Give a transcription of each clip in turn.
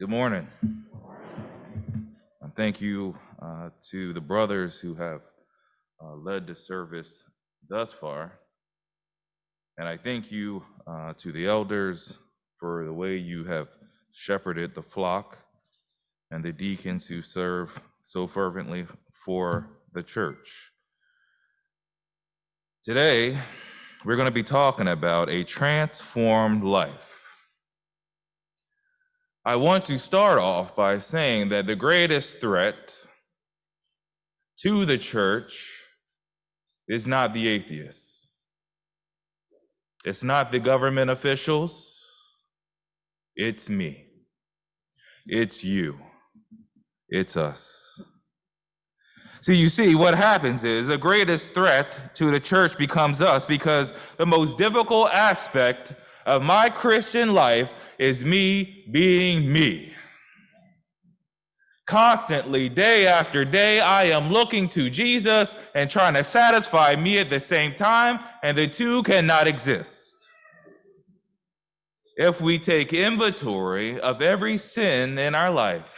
Good morning. And thank you uh, to the brothers who have uh, led the service thus far. And I thank you uh, to the elders for the way you have shepherded the flock and the deacons who serve so fervently for the church. Today, we're going to be talking about a transformed life. I want to start off by saying that the greatest threat to the church is not the atheists. It's not the government officials. It's me. It's you. It's us. See, you see, what happens is the greatest threat to the church becomes us because the most difficult aspect of my Christian life is me being me. Constantly, day after day, I am looking to Jesus and trying to satisfy me at the same time, and the two cannot exist. If we take inventory of every sin in our life,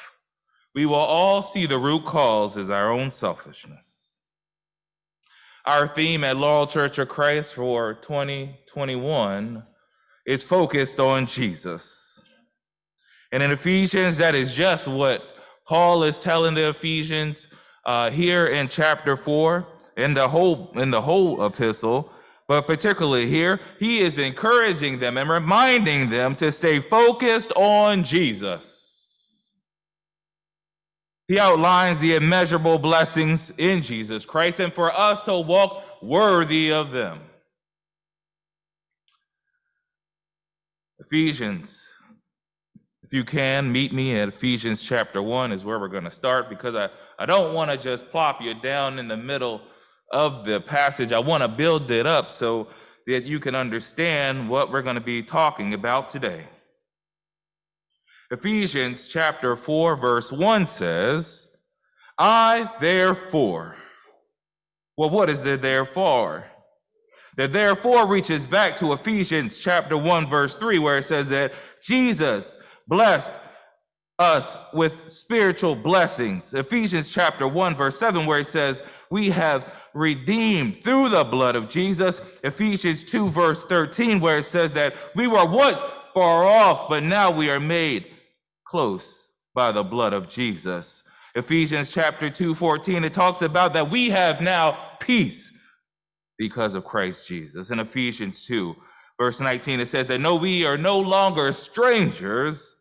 we will all see the root cause is our own selfishness. Our theme at Laurel Church of Christ for 2021 is focused on Jesus. And in Ephesians, that is just what Paul is telling the Ephesians uh, here in chapter 4, in the whole in the whole epistle, but particularly here, he is encouraging them and reminding them to stay focused on Jesus. He outlines the immeasurable blessings in Jesus Christ and for us to walk worthy of them. Ephesians, if you can, meet me at Ephesians chapter 1 is where we're going to start because I, I don't want to just plop you down in the middle of the passage. I want to build it up so that you can understand what we're going to be talking about today. Ephesians chapter 4, verse 1 says, I therefore. Well, what is the therefore? The therefore reaches back to Ephesians chapter 1, verse 3, where it says that Jesus blessed us with spiritual blessings. Ephesians chapter 1, verse 7, where it says, We have redeemed through the blood of Jesus. Ephesians 2, verse 13, where it says that we were once far off, but now we are made close by the blood of Jesus. Ephesians chapter 2, 14, it talks about that we have now peace because of Christ Jesus. In Ephesians 2, verse 19, it says that no, we are no longer strangers,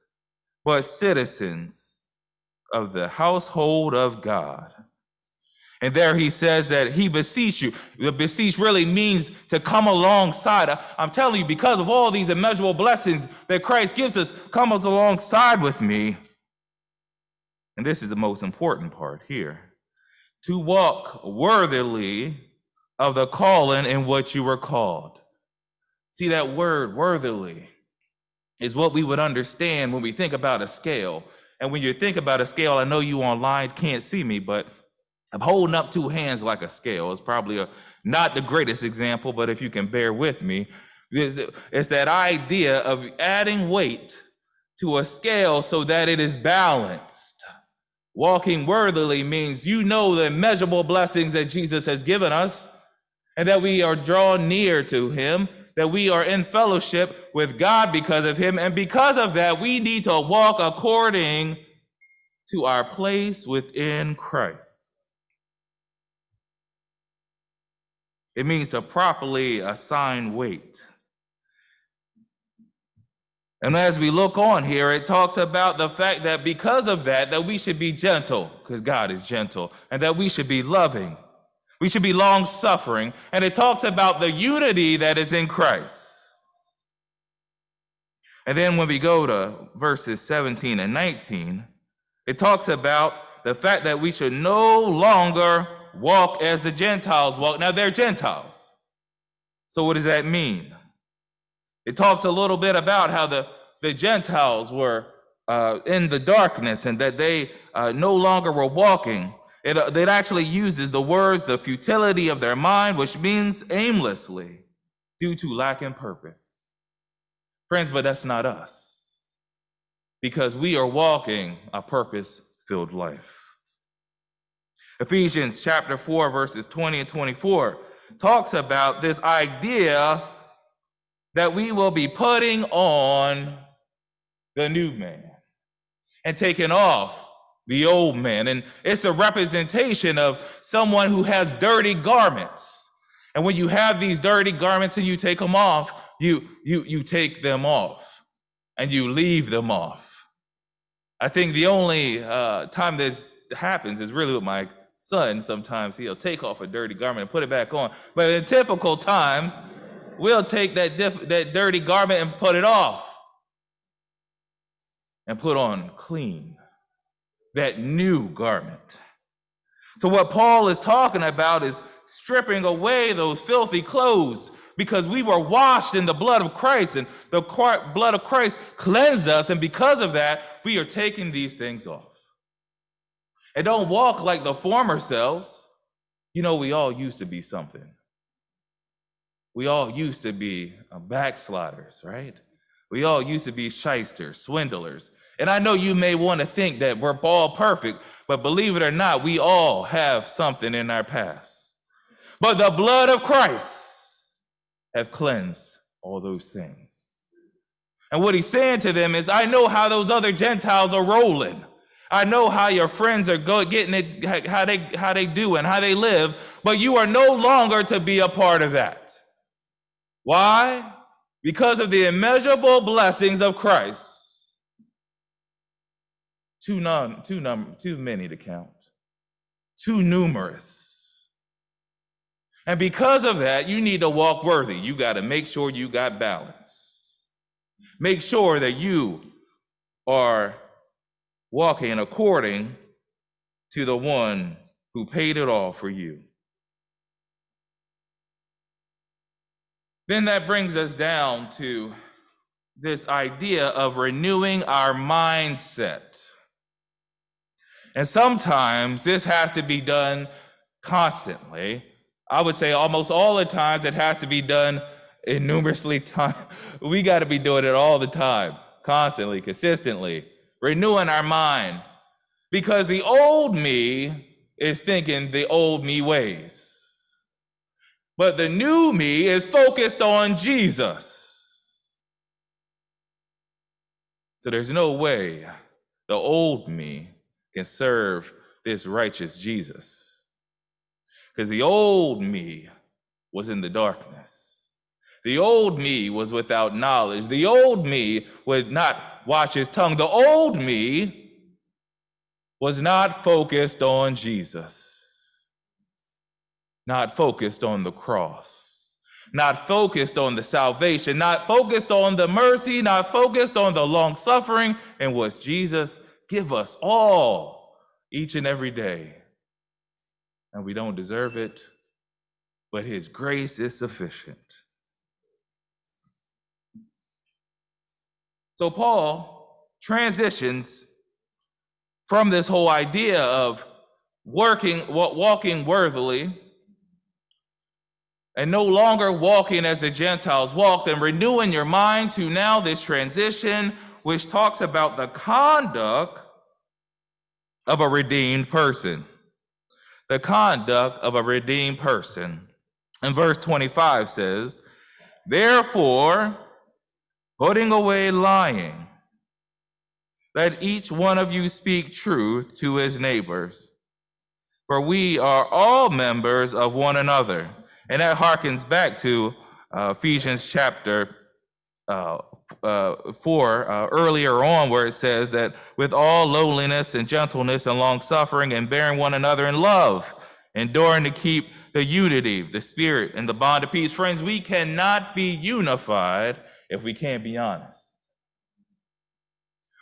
but citizens of the household of God. And there he says that he beseech you. The beseech really means to come alongside. I'm telling you, because of all these immeasurable blessings that Christ gives us, come alongside with me. And this is the most important part here to walk worthily of the calling in what you were called. See, that word worthily is what we would understand when we think about a scale. And when you think about a scale, I know you online can't see me, but I'm holding up two hands like a scale. It's probably a, not the greatest example, but if you can bear with me, it's, it's that idea of adding weight to a scale so that it is balanced. Walking worthily means you know the immeasurable blessings that Jesus has given us and that we are drawn near to him, that we are in fellowship with God because of him. And because of that, we need to walk according to our place within Christ. It means to properly assign weight. And as we look on here, it talks about the fact that because of that, that we should be gentle, because God is gentle, and that we should be loving. We should be long suffering. And it talks about the unity that is in Christ. And then when we go to verses 17 and 19, it talks about the fact that we should no longer walk as the Gentiles walk. Now they're Gentiles. So what does that mean? It talks a little bit about how the, the Gentiles were uh, in the darkness and that they uh, no longer were walking. It, it actually uses the words, the futility of their mind, which means aimlessly due to lack in purpose. Friends, but that's not us. because we are walking a purpose filled life. Ephesians chapter 4, verses 20 and 24 talks about this idea that we will be putting on the new man and taking off the old man. And it's a representation of someone who has dirty garments. And when you have these dirty garments and you take them off, you you you take them off and you leave them off. I think the only uh, time this happens is really with my son. Sometimes he'll take off a dirty garment and put it back on. But in typical times, we'll take that diff- that dirty garment and put it off and put on clean, that new garment. So what Paul is talking about is stripping away those filthy clothes because we were washed in the blood of Christ and the blood of Christ cleansed us. And because of that, we are taking these things off. And don't walk like the former selves. You know, we all used to be something. We all used to be uh, backsliders, right? We all used to be shysters, swindlers. And I know you may want to think that we're all perfect, but believe it or not, we all have something in our past. But the blood of Christ have cleansed all those things. And what he's saying to them is, I know how those other Gentiles are rolling. I know how your friends are getting it, how they how they do and how they live, but you are no longer to be a part of that. Why? Because of the immeasurable blessings of Christ. Too none, too num, too many to count. Too numerous. And because of that, you need to walk worthy. You got to make sure you got balance. Make sure that you are walking according to the one who paid it all for you. Then that brings us down to this idea of renewing our mindset. And sometimes this has to be done constantly I would say almost all the times it has to be done innumerously time. We got to be doing it all the time, constantly, consistently, renewing our mind. Because the old me is thinking the old me ways. But the new me is focused on Jesus. So there's no way the old me can serve this righteous Jesus because the old me was in the darkness. The old me was without knowledge. The old me would not watch his tongue. The old me was not focused on Jesus, not focused on the cross, not focused on the salvation, not focused on the mercy, not focused on the long suffering, and what Jesus give us all each and every day and we don't deserve it, but His grace is sufficient. So Paul transitions from this whole idea of working, walking worthily, and no longer walking as the Gentiles walked, and renewing your mind to now this transition, which talks about the conduct of a redeemed person the conduct of a redeemed person. And verse 25 says, Therefore, putting away lying, let each one of you speak truth to his neighbors, for we are all members of one another. And that harkens back to uh, Ephesians chapter uh, uh, 4 uh, earlier on, where it says that with all lowliness and gentleness and long suffering and bearing one another in love, enduring to keep the unity, the spirit, and the bond of peace. Friends, we cannot be unified if we can't be honest.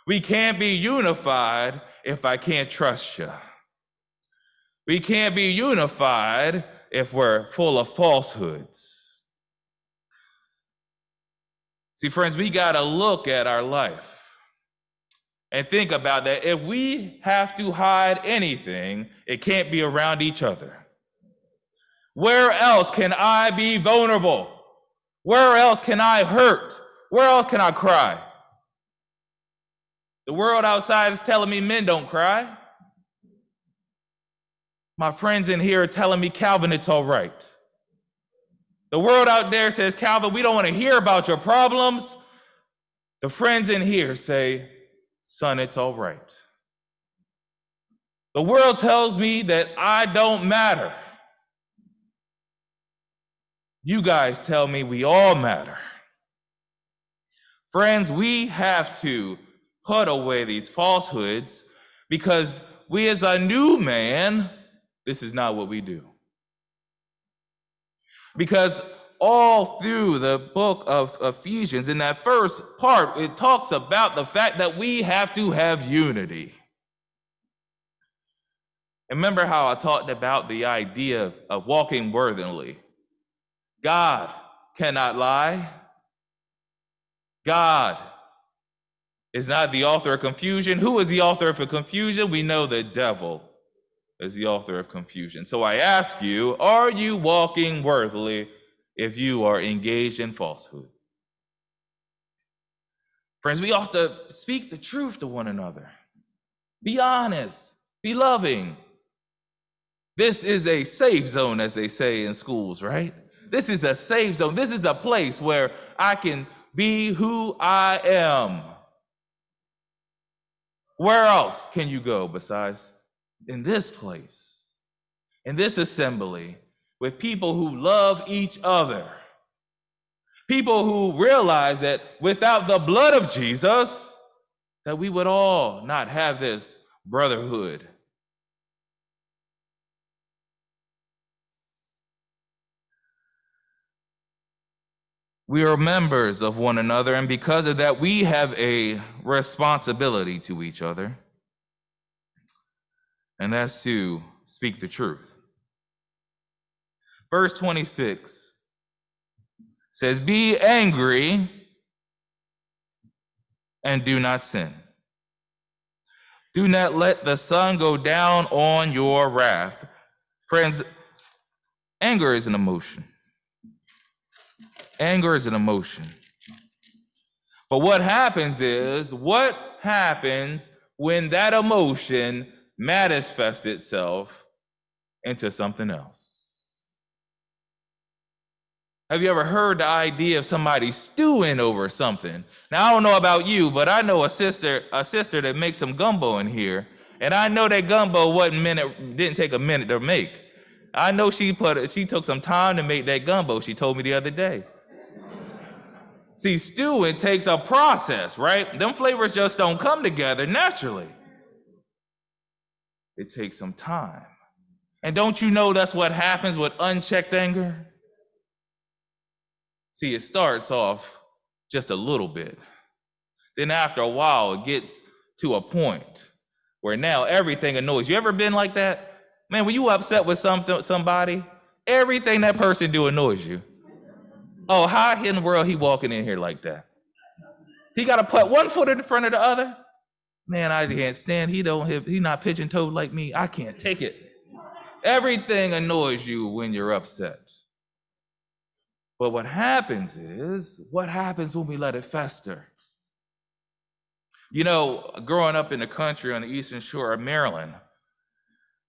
We can't be unified if I can't trust you. We can't be unified if we're full of falsehoods. See, friends, we got to look at our life and think about that. If we have to hide anything, it can't be around each other. Where else can I be vulnerable? Where else can I hurt? Where else can I cry? The world outside is telling me men don't cry. My friends in here are telling me, Calvin, it's all right. The world out there says, Calvin, we don't want to hear about your problems. The friends in here say, son, it's all right. The world tells me that I don't matter. You guys tell me we all matter. Friends, we have to put away these falsehoods because we, as a new man, this is not what we do. Because all through the book of Ephesians, in that first part, it talks about the fact that we have to have unity. Remember how I talked about the idea of walking worthily? God cannot lie. God is not the author of confusion. Who is the author of confusion? We know the devil is the author of confusion. So I ask you, are you walking worthily if you are engaged in falsehood? Friends, we ought to speak the truth to one another. Be honest, be loving. This is a safe zone, as they say in schools, right? This is a safe zone. This is a place where I can be who I am. Where else can you go besides in this place, in this assembly, with people who love each other? People who realize that without the blood of Jesus, that we would all not have this brotherhood We are members of one another, and because of that, we have a responsibility to each other, and that's to speak the truth. Verse 26 says, Be angry and do not sin. Do not let the sun go down on your wrath. Friends, anger is an emotion. Anger is an emotion. But what happens is, what happens when that emotion manifests itself into something else? Have you ever heard the idea of somebody stewing over something? Now I don't know about you, but I know a sister, a sister that makes some gumbo in here, and I know that gumbo wasn't minute, didn't take a minute to make. I know she put she took some time to make that gumbo. She told me the other day. See, stewing takes a process, right? Them flavors just don't come together naturally. It takes some time. And don't you know that's what happens with unchecked anger? See, it starts off just a little bit. Then after a while, it gets to a point where now everything annoys you. Ever been like that? Man, when you upset with something, somebody, everything that person do annoys you. Oh, how in the world he walking in here like that? He got to put one foot in front of the other. Man, I can't stand. He don't have. He not pigeon toed like me. I can't take it. Everything annoys you when you're upset. But what happens is, what happens when we let it fester? You know, growing up in the country on the eastern shore of Maryland,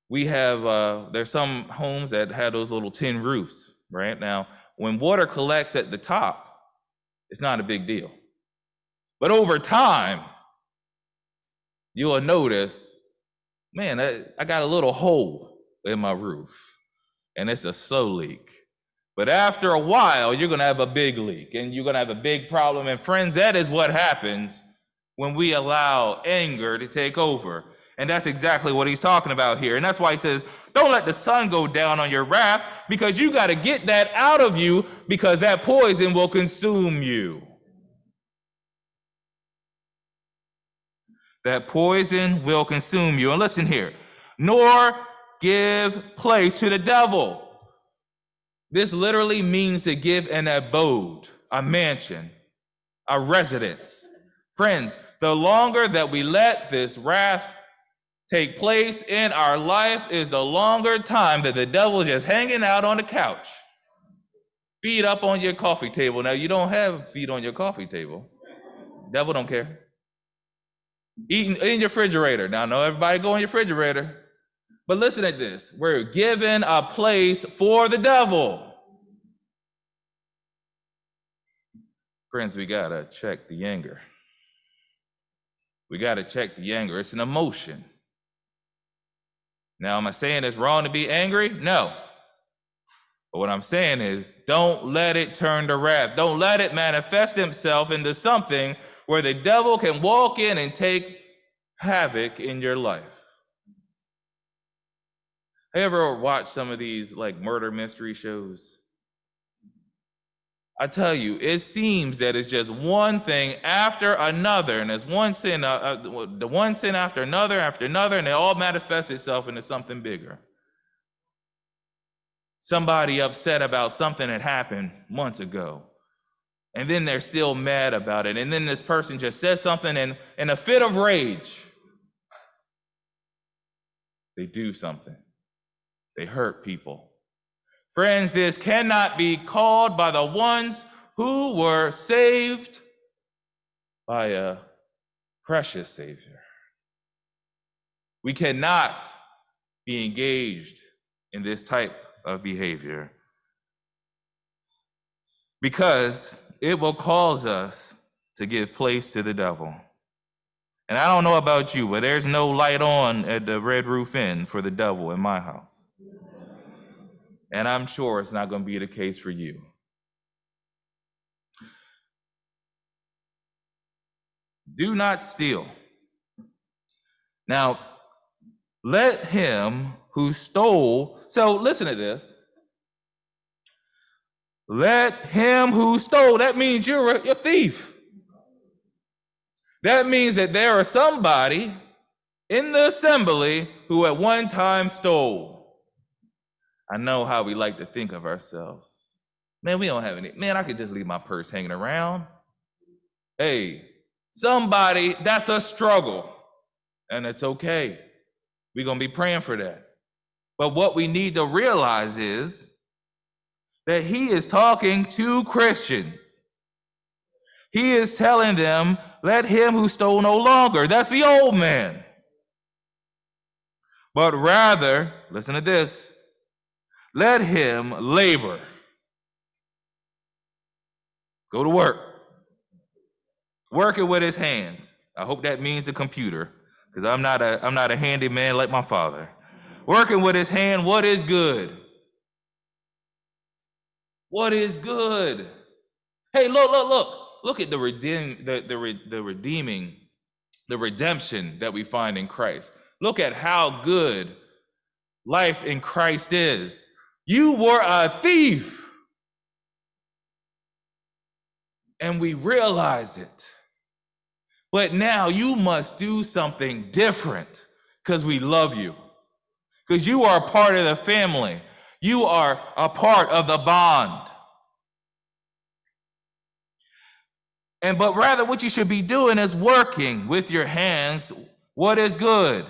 we have uh, there's some homes that have those little tin roofs. Right now, when water collects at the top, it's not a big deal. But over time, you'll notice, man, I, I got a little hole in my roof, and it's a slow leak. But after a while, you're going to have a big leak and you're going to have a big problem. And friends, that is what happens when we allow anger to take over. And that's exactly what he's talking about here. And that's why he says, don't let the sun go down on your wrath because you got to get that out of you because that poison will consume you. That poison will consume you. And listen here, nor give place to the devil. This literally means to give an abode, a mansion, a residence. Friends, the longer that we let this wrath take place in our life is the longer time that the devil is just hanging out on the couch, feet up on your coffee table. Now you don't have feet on your coffee table. Devil don't care. Eating in your refrigerator. Now, I know everybody go in your refrigerator, but listen at this. We're given a place for the devil. Friends, we gotta check the anger. We gotta check the anger. It's an emotion. Now, am I saying it's wrong to be angry? No. But what I'm saying is, don't let it turn to wrath. Don't let it manifest itself into something where the devil can walk in and take havoc in your life. Have you ever watched some of these like murder mystery shows? I tell you, it seems that it's just one thing after another, and it's one sin, uh, uh, the one sin after another, after another, and it all manifests itself into something bigger. Somebody upset about something that happened months ago, and then they're still mad about it, and then this person just says something, and in a fit of rage, they do something. They hurt people. Friends, this cannot be called by the ones who were saved by a precious Savior. We cannot be engaged in this type of behavior because it will cause us to give place to the devil. And I don't know about you, but there's no light on at the Red Roof Inn for the devil in my house. And I'm sure it's not going to be the case for you. Do not steal. Now, let him who stole, so listen to this. Let him who stole, that means you're a, a thief. That means that there are somebody in the assembly who at one time stole. I know how we like to think of ourselves. Man, we don't have any. Man, I could just leave my purse hanging around. Hey, somebody, that's a struggle. And it's okay. We're going to be praying for that. But what we need to realize is that he is talking to Christians. He is telling them, let him who stole no longer. That's the old man. But rather, listen to this let him labor. Go to work. Working with his hands. I hope that means a computer, because I'm not a I'm not a handy man like my father. Working with his hand, what is good? What is good? Hey, look, look, look. Look at the redeem the, the, the redeeming, the redemption that we find in Christ. Look at how good life in Christ is. You were a thief. And we realize it. But now you must do something different because we love you. Because you are part of the family. You are a part of the bond. And but rather, what you should be doing is working with your hands what is good.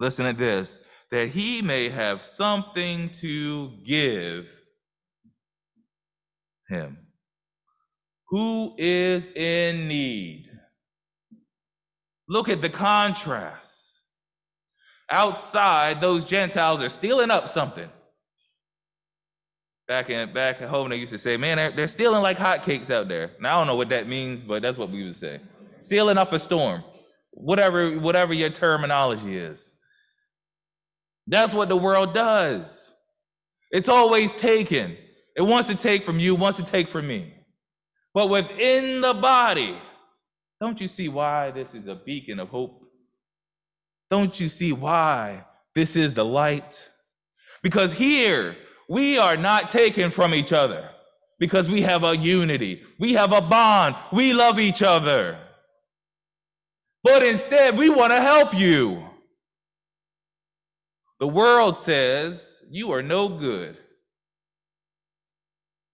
Listen to this that he may have something to give him who is in need. Look at the contrast. Outside, those Gentiles are stealing up something. Back in back at home, they used to say, "Man, they're, they're stealing like hotcakes out there." Now I don't know what that means, but that's what we would say. Stealing up a storm, whatever whatever your terminology is. That's what the world does. It's always taken. It wants to take from you, wants to take from me. But within the body, don't you see why this is a beacon of hope? Don't you see why this is the light? Because here, we are not taken from each other because we have a unity, we have a bond, we love each other. But instead, we want to help you. The world says you are no good.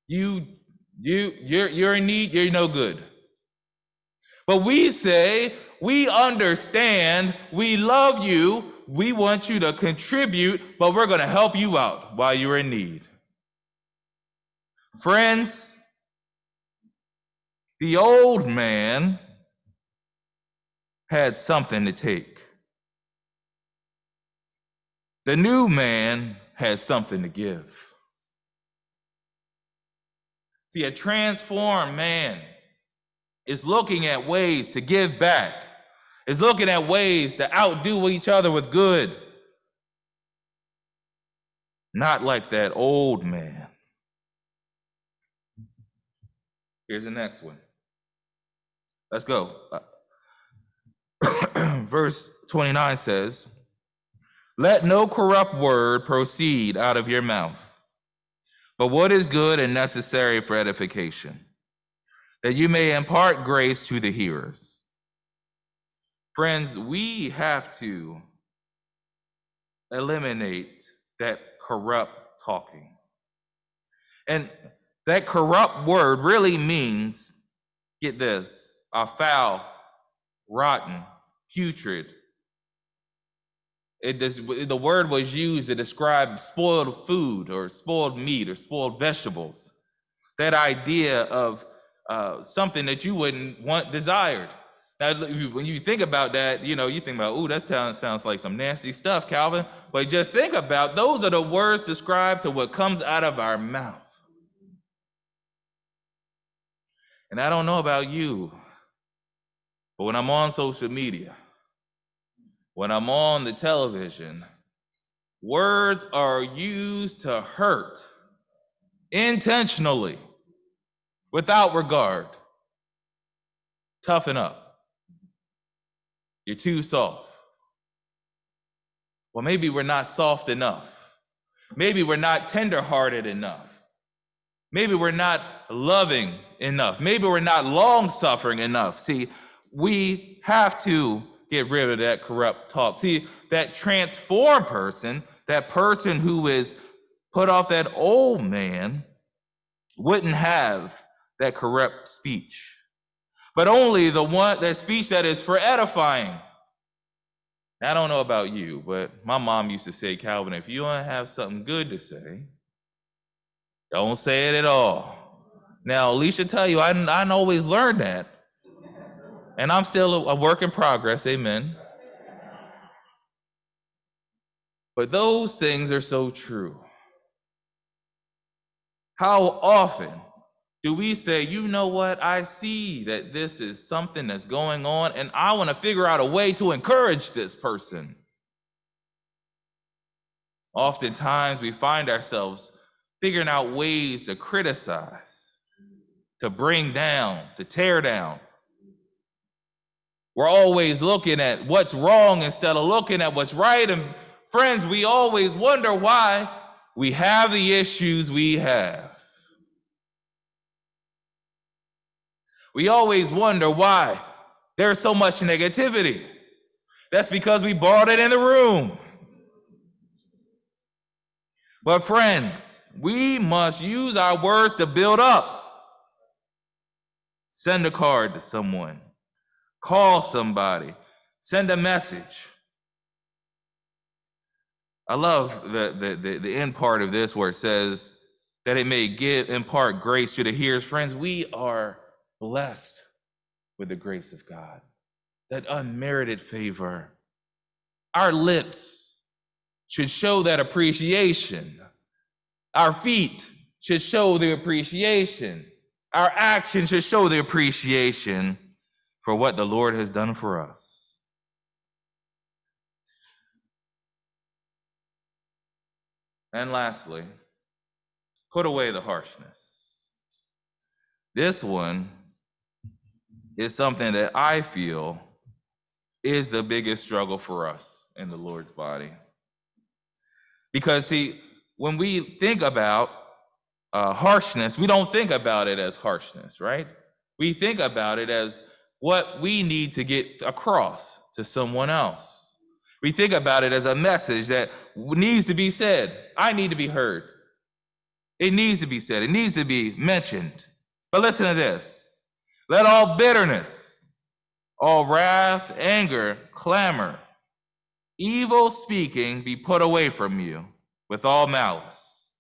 You, you, you're, you're in need, you're no good. But we say, we understand, we love you, we want you to contribute, but we're going to help you out while you're in need. Friends, the old man had something to take. The new man had something to give. See, a transformed man is looking at ways to give back, is looking at ways to outdo each other with good. Not like that old man. Here's the next one. Let's go. Uh, verse 29 says, Let no corrupt word proceed out of your mouth, but what is good and necessary for edification, that you may impart grace to the hearers. Friends, we have to eliminate that corrupt talking. And that corrupt word really means, get this, a foul, rotten, putrid. It the word was used to describe spoiled food or spoiled meat or spoiled vegetables. That idea of uh, something that you wouldn't want desired. Now, when you think about that, you know, you think about, ooh, that sounds, sounds like some nasty stuff, Calvin. But just think about those are the words described to what comes out of our mouth. And I don't know about you, but when I'm on social media, when I'm on the television, words are used to hurt intentionally without regard. Toughen up. You're too soft. Well, maybe we're not soft enough. Maybe we're not tenderhearted enough. Maybe we're not loving enough. Maybe we're not long suffering enough. See, we have to get rid of that corrupt talk. See, that transformed person, that person who is put off that old man, wouldn't have that corrupt speech, but only the one that speech that is for edifying. I don't know about you, but my mom used to say, Calvin, if you don't have something good to say, don't say it at all. Now, Alicia tell you, I, I always learned that. And I'm still a work in progress, amen. But those things are so true. How often do we say, you know what, I see that this is something that's going on, and I want to figure out a way to encourage this person? Oftentimes, we find ourselves figuring out ways to criticize, to bring down, to tear down. We're always looking at what's wrong instead of looking at what's right. And friends, we always wonder why we have the issues we have. We always wonder why there's so much negativity. That's because we brought it in the room. But, friends, we must use our words to build up. Send a card to someone, call somebody, send a message. I love the, the, the, the, end part of this where it says that it may give impart grace to the hearers. Friends, we are blessed with the grace of God, that unmerited favor. Our lips should show that appreciation. Our feet should show the appreciation. Our actions should show the appreciation for what the Lord has done for us. And lastly, put away the harshness. This one is something that I feel is the biggest struggle for us in the Lord's body. Because, see, when we think about uh, harshness, we don't think about it as harshness, right? We think about it as what we need to get across to someone else. We think about it as a message that needs to be said. I need to be heard. It needs to be said, it needs to be mentioned. But listen to this let all bitterness, all wrath, anger, clamor, evil speaking be put away from you with all malice.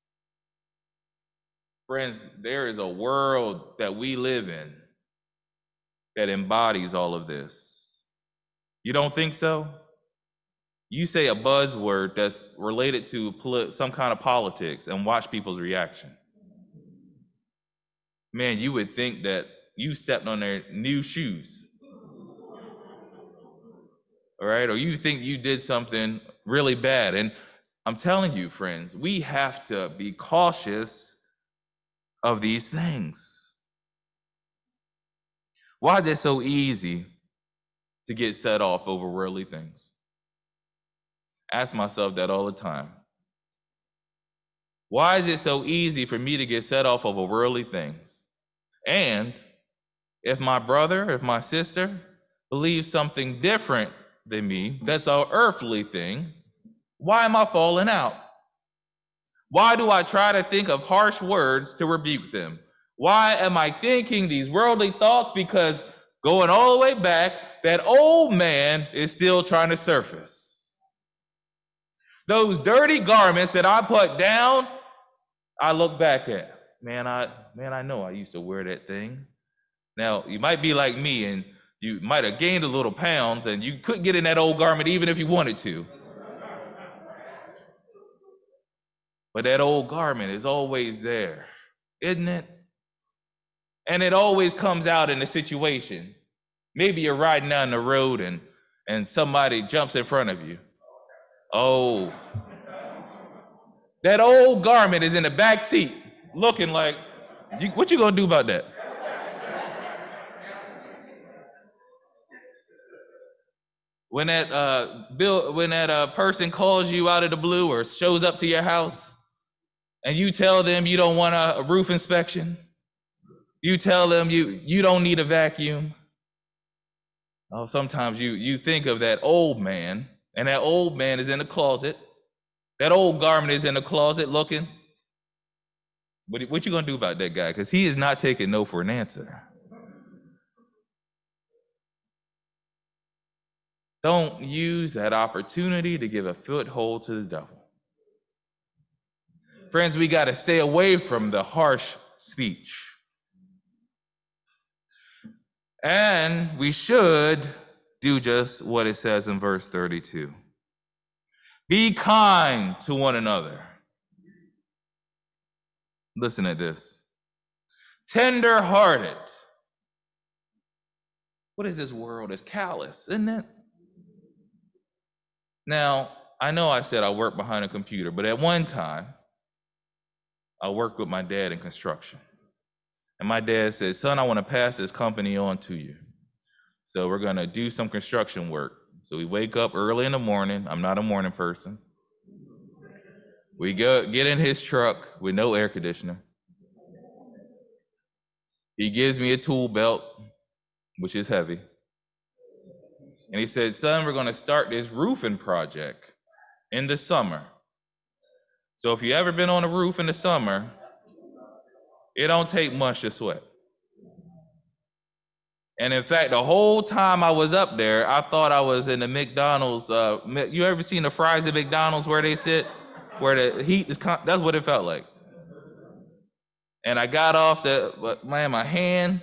Friends, there is a world that we live in that embodies all of this. You don't think so? You say a buzzword that's related to some kind of politics and watch people's reaction. Man, you would think that you stepped on their new shoes. All right, or you think you did something really bad. And I'm telling you, friends, we have to be cautious of these things. Why is it so easy to get set off over worldly things? Ask myself that all the time. Why is it so easy for me to get set off over worldly things? And if my brother, if my sister believes something different than me, that's an earthly thing, why am I falling out? Why do I try to think of harsh words to rebuke them? Why am I thinking these worldly thoughts? Because going all the way back, that old man is still trying to surface. Those dirty garments that I put down, I look back at. Man, I man, I know I used to wear that thing. Now, you might be like me and you might have gained a little pounds and you couldn't get in that old garment even if you wanted to. But that old garment is always there, isn't it? And it always comes out in a situation. Maybe you're riding down the road and, and somebody jumps in front of you. Oh, that old garment is in the back seat looking like, what you gonna do about that? When that uh, bill, when that uh, person calls you out of the blue or shows up to your house, and you tell them you don't want a, a roof inspection, you tell them you you don't need a vacuum. Oh, sometimes you you think of that old man, and that old man is in the closet. That old garment is in the closet looking. What, what you gonna do about that guy? Because he is not taking no for an answer. Don't use that opportunity to give a foothold to the devil. Friends, we got to stay away from the harsh speech. And we should do just what it says in verse 32 Be kind to one another. Listen to this tender hearted. What is this world? It's callous, isn't it? Now, I know I said I work behind a computer, but at one time, I worked with my dad in construction. And my dad said, Son, I want to pass this company on to you. So we're going to do some construction work. So we wake up early in the morning. I'm not a morning person. We go get in his truck with no air conditioner. He gives me a tool belt, which is heavy. And he said, Son, we're going to start this roofing project in the summer. So if you ever been on a roof in the summer, it don't take much to sweat. And in fact, the whole time I was up there, I thought I was in the McDonald's. Uh, you ever seen the fries at McDonald's where they sit, where the heat is? Con- that's what it felt like. And I got off the man, my hand.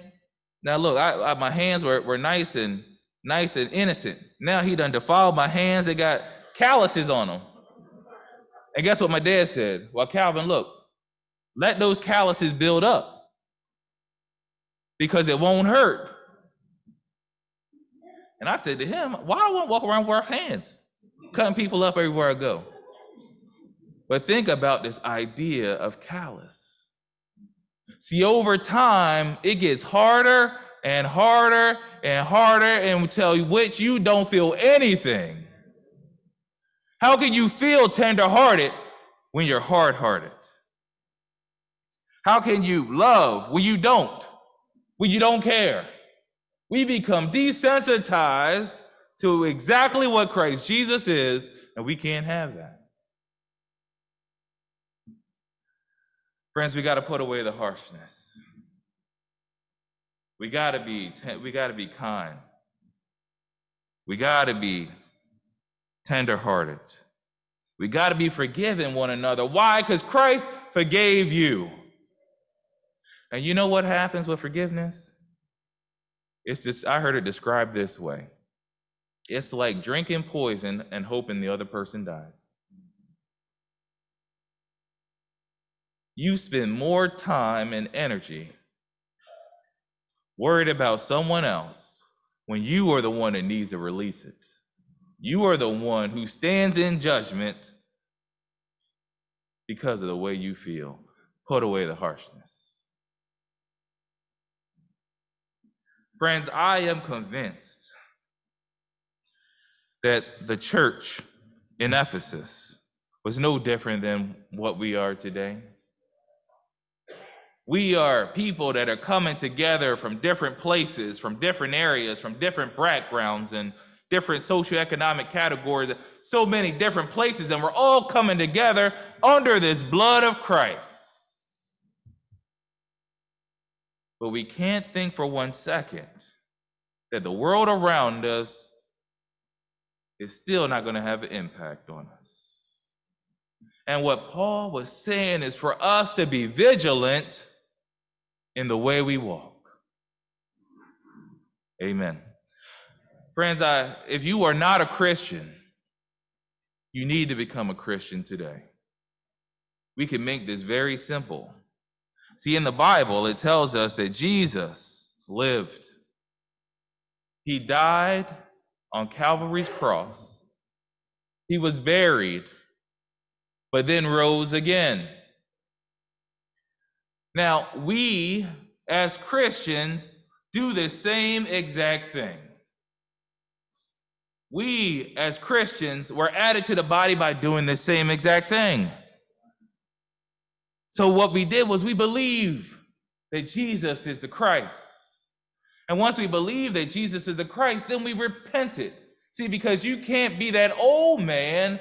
Now look, I, I, my hands were, were nice and nice and innocent. Now he done defiled my hands. They got calluses on them. And guess what my dad said? Well, Calvin, look, let those calluses build up because it won't hurt. And I said to him, why I won't walk around with hands, cutting people up everywhere I go? But think about this idea of callous. See, over time, it gets harder and harder and harder until which you don't feel anything. How can you feel tenderhearted when you're hard hearted? How can you love when you don't, when you don't care? We become desensitized to exactly what Christ Jesus is, and we can't have that. Friends, we got to put away the harshness. We got to be we got to be kind. We got to be tenderhearted. We got to be forgiving one another. Why? Because Christ forgave you. And you know what happens with forgiveness? It's just, I heard it described this way it's like drinking poison and hoping the other person dies. You spend more time and energy worried about someone else when you are the one that needs to release it. You are the one who stands in judgment because of the way you feel. Put away the harshness. Friends, I am convinced that the church in Ephesus was no different than what we are today. We are people that are coming together from different places, from different areas, from different backgrounds, and different socioeconomic categories, so many different places, and we're all coming together under this blood of Christ. But we can't think for one second that the world around us is still not going to have an impact on us. And what Paul was saying is for us to be vigilant in the way we walk. Amen. Friends, I, if you are not a Christian, you need to become a Christian today. We can make this very simple. See, in the Bible, it tells us that Jesus lived, He died on Calvary's cross, He was buried, but then rose again. Now, we as Christians do the same exact thing we as Christians were added to the body by doing the same exact thing. So, what we did was we believe that Jesus is the Christ. And once we believe that Jesus is the Christ, then we repented. See, because you can't be that old man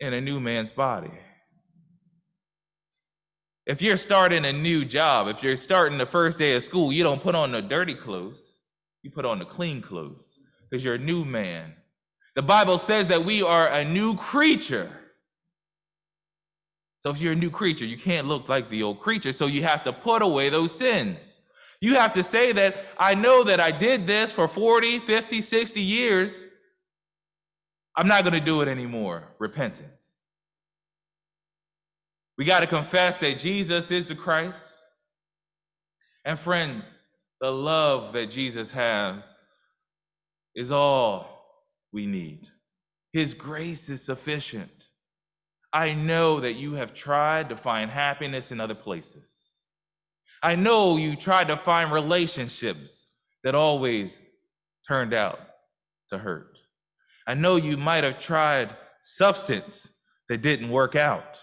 in a new man's body. If you're starting a new job, if you're starting the first day of school, you don't put on the dirty clothes, you put on the clean clothes because you're a new man. The Bible says that we are a new creature. So if you're a new creature, you can't look like the old creature. So you have to put away those sins. You have to say that I know that I did this for 40, 50, 60 years. I'm not going to do it anymore. Repentance. We got to confess that Jesus is the Christ. And friends, the love that Jesus has is all we need. His grace is sufficient. I know that you have tried to find happiness in other places. I know you tried to find relationships that always turned out to hurt. I know you might have tried substance that didn't work out.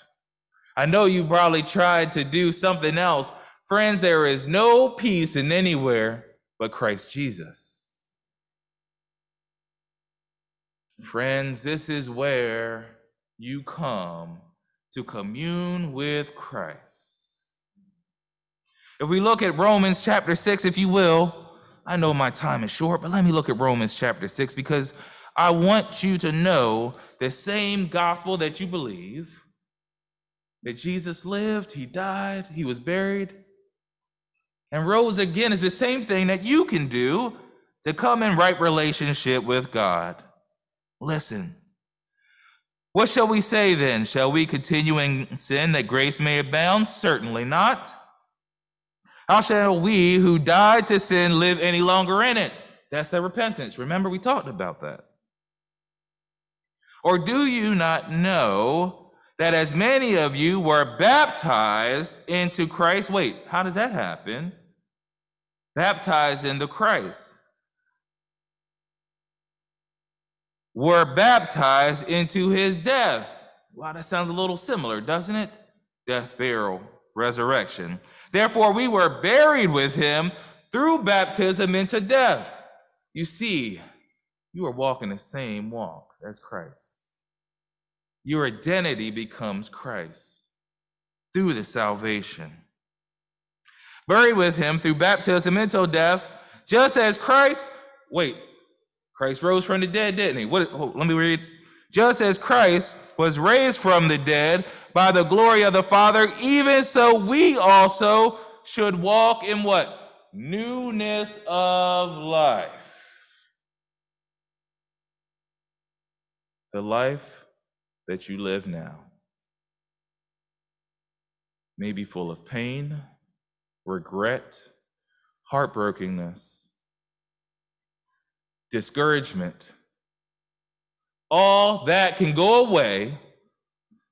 I know you probably tried to do something else. Friends, there is no peace in anywhere but Christ Jesus. Friends, this is where you come to commune with Christ. If we look at Romans chapter 6, if you will, I know my time is short, but let me look at Romans chapter 6 because I want you to know the same gospel that you believe that Jesus lived, he died, he was buried, and rose again is the same thing that you can do to come in right relationship with God. Listen. What shall we say then? Shall we continue in sin that grace may abound? Certainly not. How shall we who died to sin live any longer in it? That's the repentance. Remember, we talked about that. Or do you not know that as many of you were baptized into Christ? Wait, how does that happen? Baptized into Christ. were baptized into his death. Wow, that sounds a little similar, doesn't it? Death, burial, resurrection. Therefore, we were buried with him through baptism into death. You see, you are walking the same walk as Christ. Your identity becomes Christ through the salvation. Buried with him through baptism into death, just as Christ, wait, Christ rose from the dead, didn't he? What? Let me read. Just as Christ was raised from the dead by the glory of the Father, even so we also should walk in what? Newness of life. the life that you live now may be full of pain, regret, heartbrokenness, discouragement. All that can go away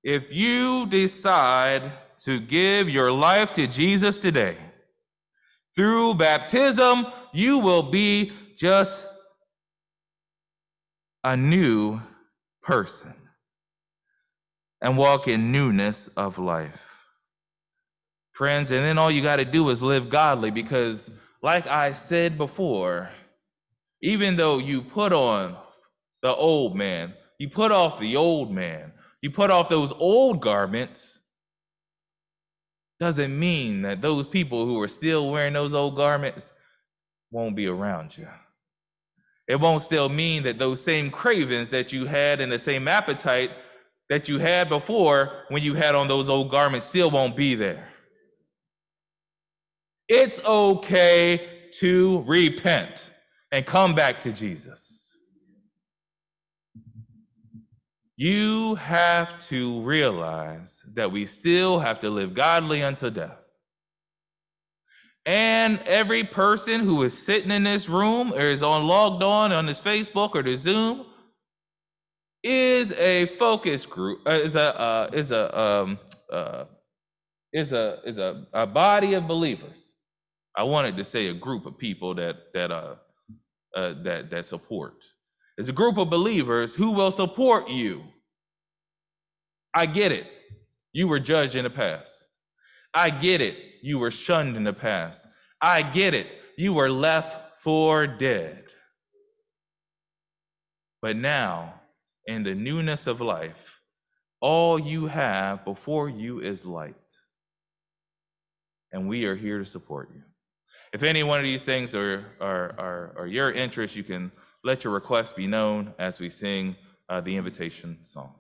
if you decide to give your life to Jesus today. Through baptism, you will be just a new person and walk in newness of life. Friends, and then all you got to do is live godly because, like I said before, even though you put on the old man, you put off the old man, you put off those old garments, doesn't mean that those people who are still wearing those old garments won't be around you. It won't still mean that those same cravings that you had and the same appetite that you had before when you had on those old garments still won't be there. It's okay to repent and come back to Jesus. You have to realize that we still have to live godly unto death. And every person who is sitting in this room or is on logged on on this Facebook or the Zoom is a focus group, uh, is a uh, is a um, uh, is a is a, a body of believers. I wanted to say a group of people that that uh, uh that that support. It's a group of believers who will support you. I get it. You were judged in the past. I get it. You were shunned in the past. I get it. You were left for dead. But now, in the newness of life, all you have before you is light. And we are here to support you. If any one of these things are, are, are, are your interest, you can let your request be known as we sing uh, the invitation song.